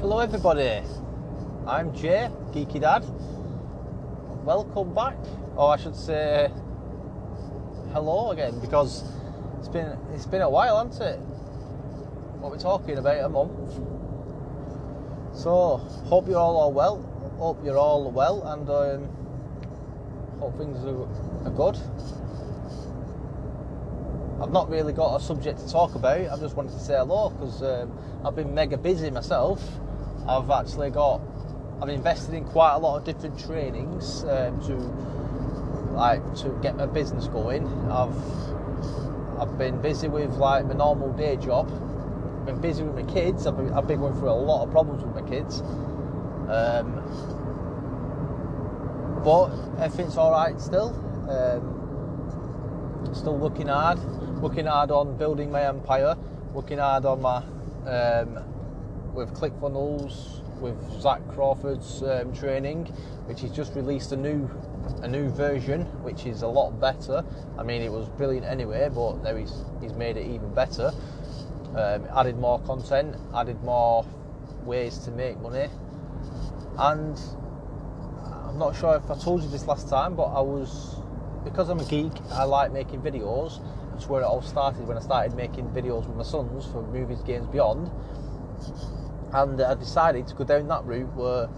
Hello, everybody. I'm Jay, Geeky Dad. Welcome back, or I should say, hello again, because it's been it's been a while, hasn't it? What we're talking about a month. So, hope you're all, all well. Hope you're all well, and um, hope things are, are good. I've not really got a subject to talk about. I just wanted to say hello because um, I've been mega busy myself. I've actually got, I've invested in quite a lot of different trainings um, to, like, to get my business going. I've, I've been busy with like my normal day job. I've been busy with my kids. I've been, I've been going through a lot of problems with my kids. Um, but everything's all right still. Um, still working hard, working hard on building my empire, working hard on my um, with ClickFunnels, with Zach Crawford's um, training, which he's just released a new a new version, which is a lot better. I mean, it was brilliant anyway, but now he's he's made it even better. Um, added more content, added more ways to make money, and I'm not sure if I told you this last time, but I was because I'm a geek, I like making videos. That's where it all started when I started making videos with my sons for movies, games, beyond. And I decided to go down that route where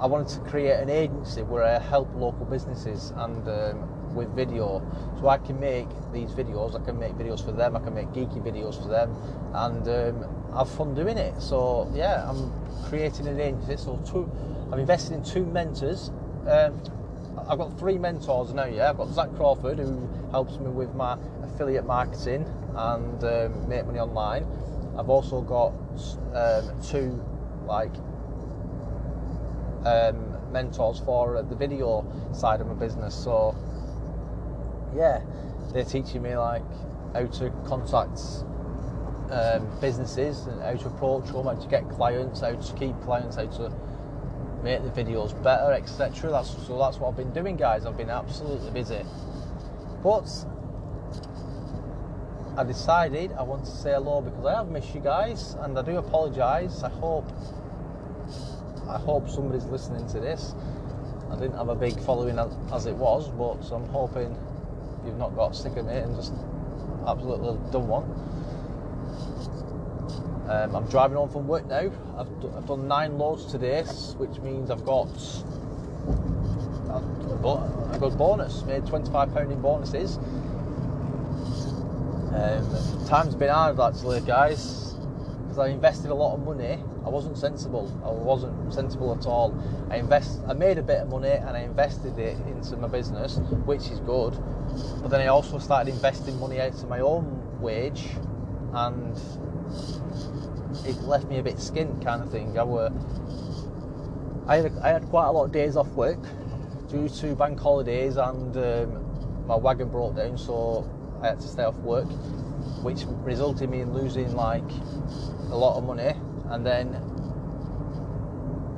I wanted to create an agency where I help local businesses and um, with video, so I can make these videos. I can make videos for them. I can make geeky videos for them, and um, have fun doing it. So yeah, I'm creating an agency. So two, I've invested in two mentors. Um, I've got three mentors now. Yeah, I've got Zach Crawford who helps me with my affiliate marketing and um, make money online. I've also got um, two like um, mentors for the video side of my business. So yeah, they're teaching me like how to contact um, businesses and how to approach them, how to get clients, how to keep clients, how to make the videos better, etc. That's so that's what I've been doing, guys. I've been absolutely busy, but I decided I want to say hello because I have missed you guys, and I do apologise. I hope I hope somebody's listening to this. I didn't have a big following as, it was, but so I'm hoping you've not got sick of me and just absolutely done one. Um, I'm driving home from work now. I've, d- I've done nine loads today, which means I've got a good bonus. Made £25 in bonuses. Um, time's been hard actually, guys, because I invested a lot of money. I wasn't sensible. I wasn't sensible at all. I invest. I made a bit of money and I invested it into my business, which is good. But then I also started investing money out of my own wage, and it left me a bit skint kind of thing. I were I had, I had quite a lot of days off work due to bank holidays and um, my wagon broke down, so I had to stay off work, which resulted in me in losing like a lot of money. And then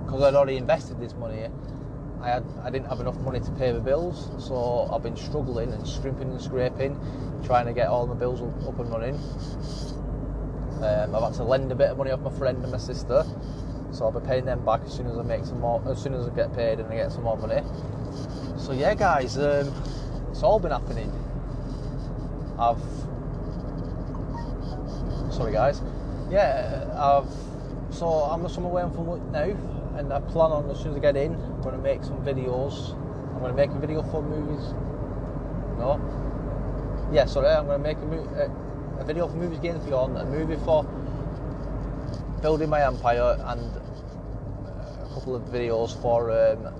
because I'd already invested this money, I had I didn't have enough money to pay the bills, so I've been struggling and scrimping and scraping, trying to get all my bills up and running. Um, I've had to lend a bit of money off my friend and my sister, so I'll be paying them back as soon as I make some more, as soon as I get paid and I get some more money. So yeah, guys, um, it's all been happening. I've, sorry guys, yeah, I've, so I'm some away from work now, and I plan on as soon as I get in, I'm to make some videos. I'm to make a video for movies. No, yeah, sorry, I'm to make a. Uh, a video for Movies Games Beyond, a movie for building my empire, and a couple of videos for um,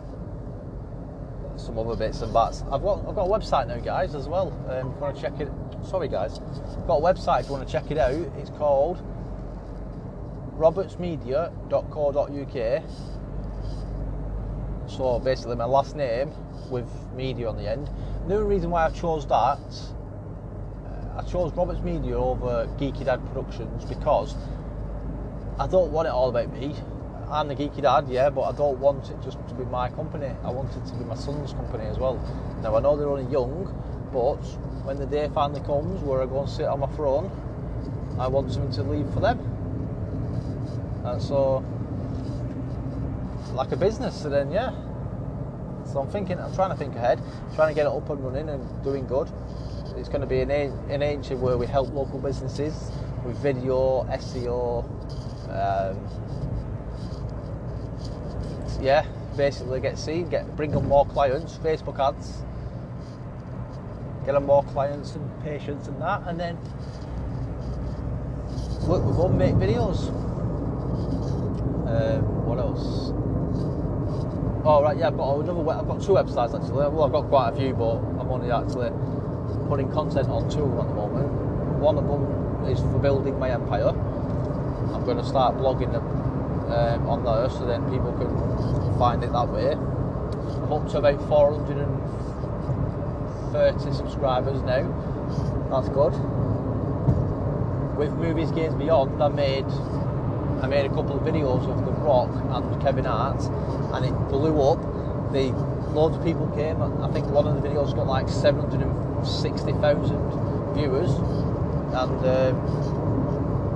some other bits and bats. I've got I've got a website now, guys, as well. Um, if you want to check it, sorry guys, got a website. If you want to check it out, it's called robertsmedia.co.uk. So basically, my last name with media on the end. The only reason why I chose that uh, I chose Roberts Media over Geeky Dad Productions because I don't want it all about me. I'm the Geeky Dad, yeah, but I don't want it just to be my company. I want it to be my son's company as well. Now I know they're only young, but when the day finally comes where I go and sit on my throne, I want something to leave for them. And so, like a business, so then yeah. So I'm thinking, I'm trying to think ahead, trying to get it up and running and doing good. It's going to be an, an agency where we help local businesses with video, SEO, um, yeah, basically get seen, get bring on more clients, Facebook ads, get them more clients and patients and that, and then work with them, make videos. Um, what else? Oh right, yeah, I've got another. I've got two websites actually. Well, I've got quite a few, but I'm only actually putting content on two at the moment. One of them is for building my empire. I'm going to start blogging um, on there so then people can find it that way. I'm up to about 430 subscribers now. That's good. With Movies Games Beyond, I made I made a couple of videos of The Rock and Kevin Hart, and it blew up. The loads of people came. I think one of the videos got like 760,000 viewers, and um,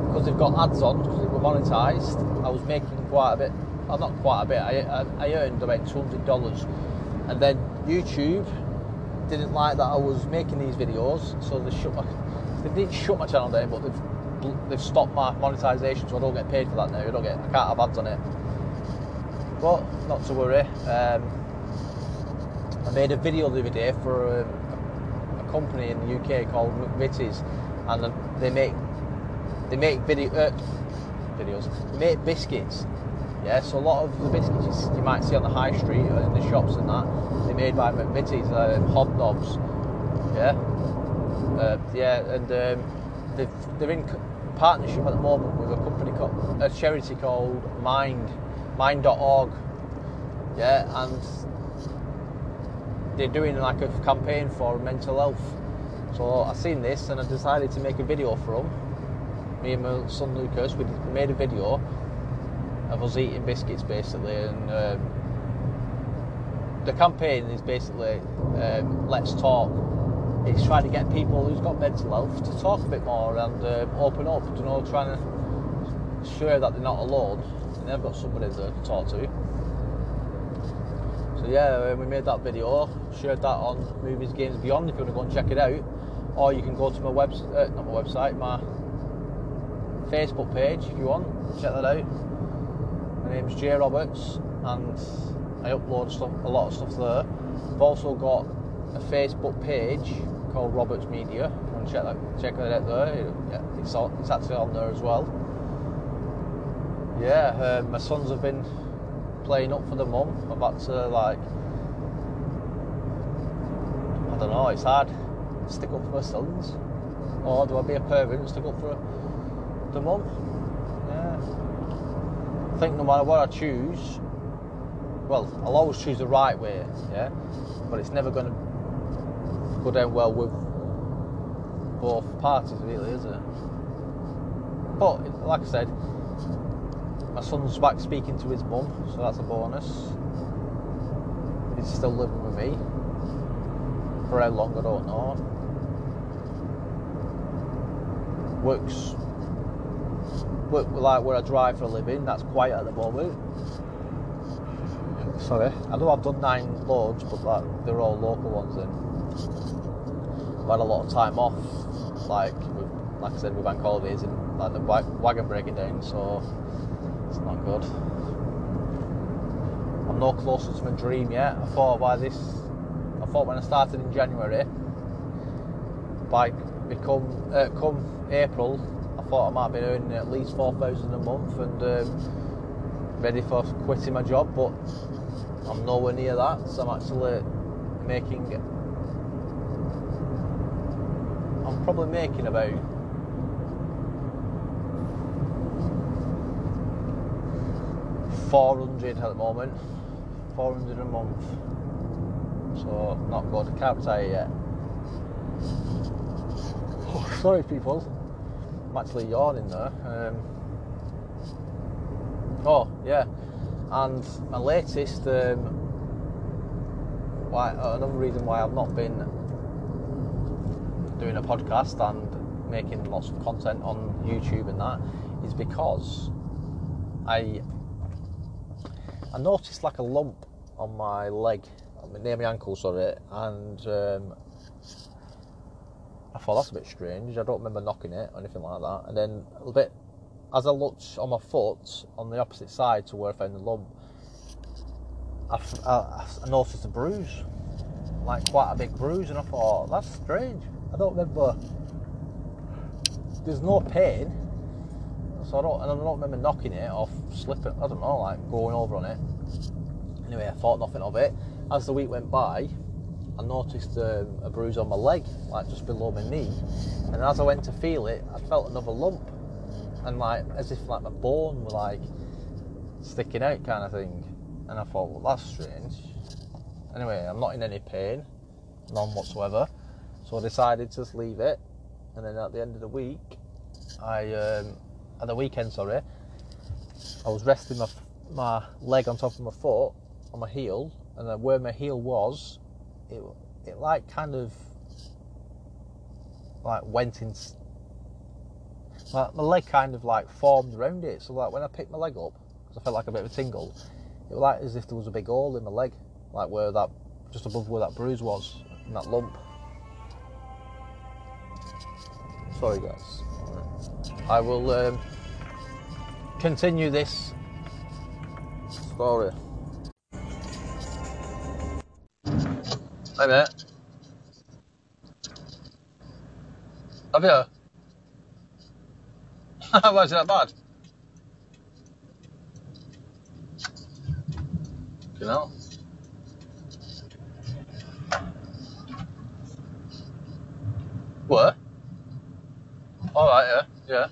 because they've got ads on, because they were monetized, I was making quite a bit. Well, not quite a bit. I, I, I earned about two hundred dollars, and then YouTube didn't like that I was making these videos, so they shut my. They didn't shut my channel down, but they've they've stopped my monetisation, so I don't get paid for that now. I don't get. I can't have ads on it. But not to worry. Um, I made a video the other day for a, a company in the UK called McVitie's, and they make they make video uh, videos. They make biscuits. Yeah, so a lot of the biscuits you might see on the high street or in the shops and that, they're made by McVitie's, uh, hobnobs. Yeah, uh, yeah, and um, they're in partnership at the moment with a company called a charity called Mind, Mind.org. Yeah, and they're doing like a campaign for mental health. So I seen this and I decided to make a video for them me and my son Lucas, we made a video of us eating biscuits basically, and um, the campaign is basically um, let's talk. It's trying to get people who's got mental health to talk a bit more and um, open up. You know, trying to show that they're not alone. And they've got somebody to talk to. So yeah, we made that video, shared that on Movies Games Beyond. If you want to go and check it out, or you can go to my website, uh, not my website, my Facebook page if you want. Check that out. My name's Jay Roberts, and I upload stuff, a lot of stuff there. I've also got a Facebook page called Roberts Media. You to check that, check out there. Yeah, it's, it's actually on there as well. Yeah, um, my sons have been playing up for the mum. I've had to like, I don't know. It's hard. Stick up for my sons, or do I be a parent and stick up for? the mum. Yeah. I think no matter what I choose, well, I'll always choose the right way, yeah. But it's never going to go down well with both parties, really, is it? But like I said, my son's back speaking to his mum, so that's a bonus. He's still living with me. For how long, I don't know. Works like where I drive for a living, that's quiet at the moment. Sorry, I know I've done nine loads, but like, they're all local ones. And I've had a lot of time off, like with, like I said, with bank holidays and like the wagon breaking down, so it's not good. I'm no closer to my dream yet. I thought by this, I thought when I started in January, by become uh, come April, thought I might be earning at least four thousand a month and um, ready for quitting my job, but I'm nowhere near that. So I'm actually making. I'm probably making about. Four hundred at the moment, four hundred a month. So not good. Can't retire yet. Oh, sorry, people. I'm actually yawning there. Um, oh yeah, and my latest. Um, why another reason why I've not been doing a podcast and making lots of content on YouTube and that is because I I noticed like a lump on my leg, near my ankle, sorry, and um, I thought that's a bit strange. I don't remember knocking it or anything like that. And then a little bit, as I looked on my foot on the opposite side to where I found the lump, I, I, I noticed a bruise, like quite a big bruise, and I thought that's strange. I don't remember. There's no pain, so I don't, and I don't remember knocking it or slipping. I don't know, like going over on it. Anyway, I thought nothing of it. As the week went by, I noticed um, a bruise on my leg, like just below my knee. And as I went to feel it, I felt another lump, and like as if like my bone were like sticking out, kind of thing. And I thought, well, that's strange. Anyway, I'm not in any pain, none whatsoever. So I decided to just leave it. And then at the end of the week, I um, at the weekend, sorry, I was resting my my leg on top of my foot on my heel, and where my heel was, it it like kind of like went in. My leg kind of like formed around it. So like when I picked my leg up, because I felt like a bit of a tingle, it was like as if there was a big hole in my leg, like where that just above where that bruise was, and that lump. Sorry, guys. I will um, continue this story. Hey, mate. Have you? Why is it that bad? You know? What? All right, yeah, yeah.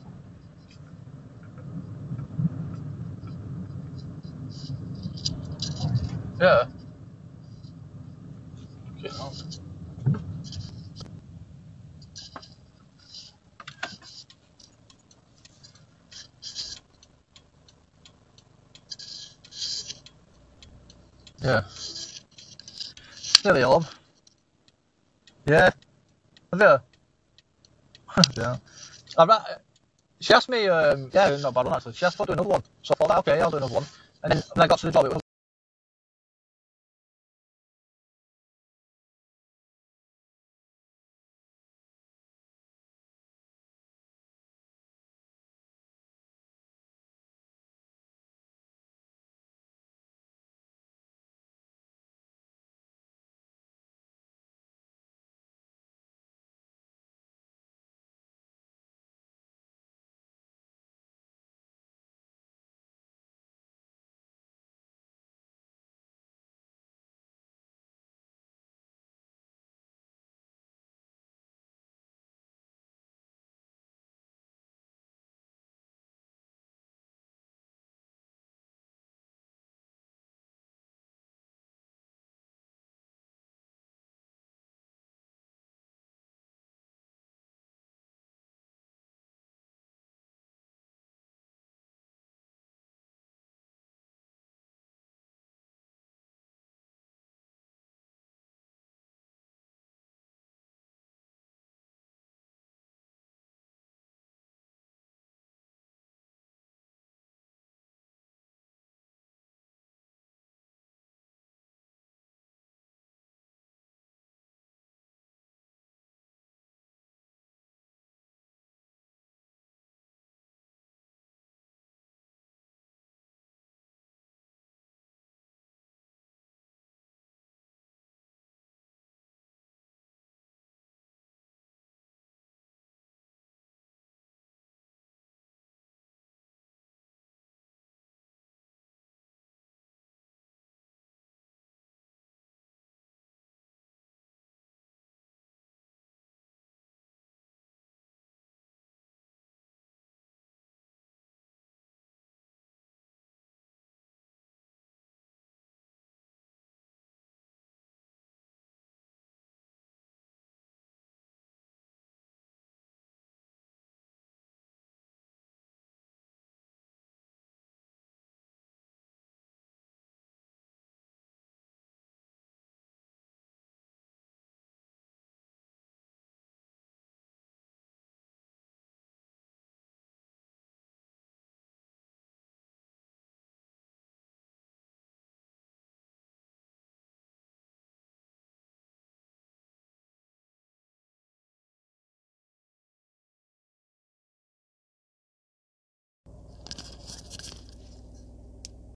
Yeah. Nearly home. Yeah. Have you? yeah. She asked me, um, yeah, not bad one actually. She asked to do another one. So I thought, okay, I'll do another one. And then when I got to the job, it was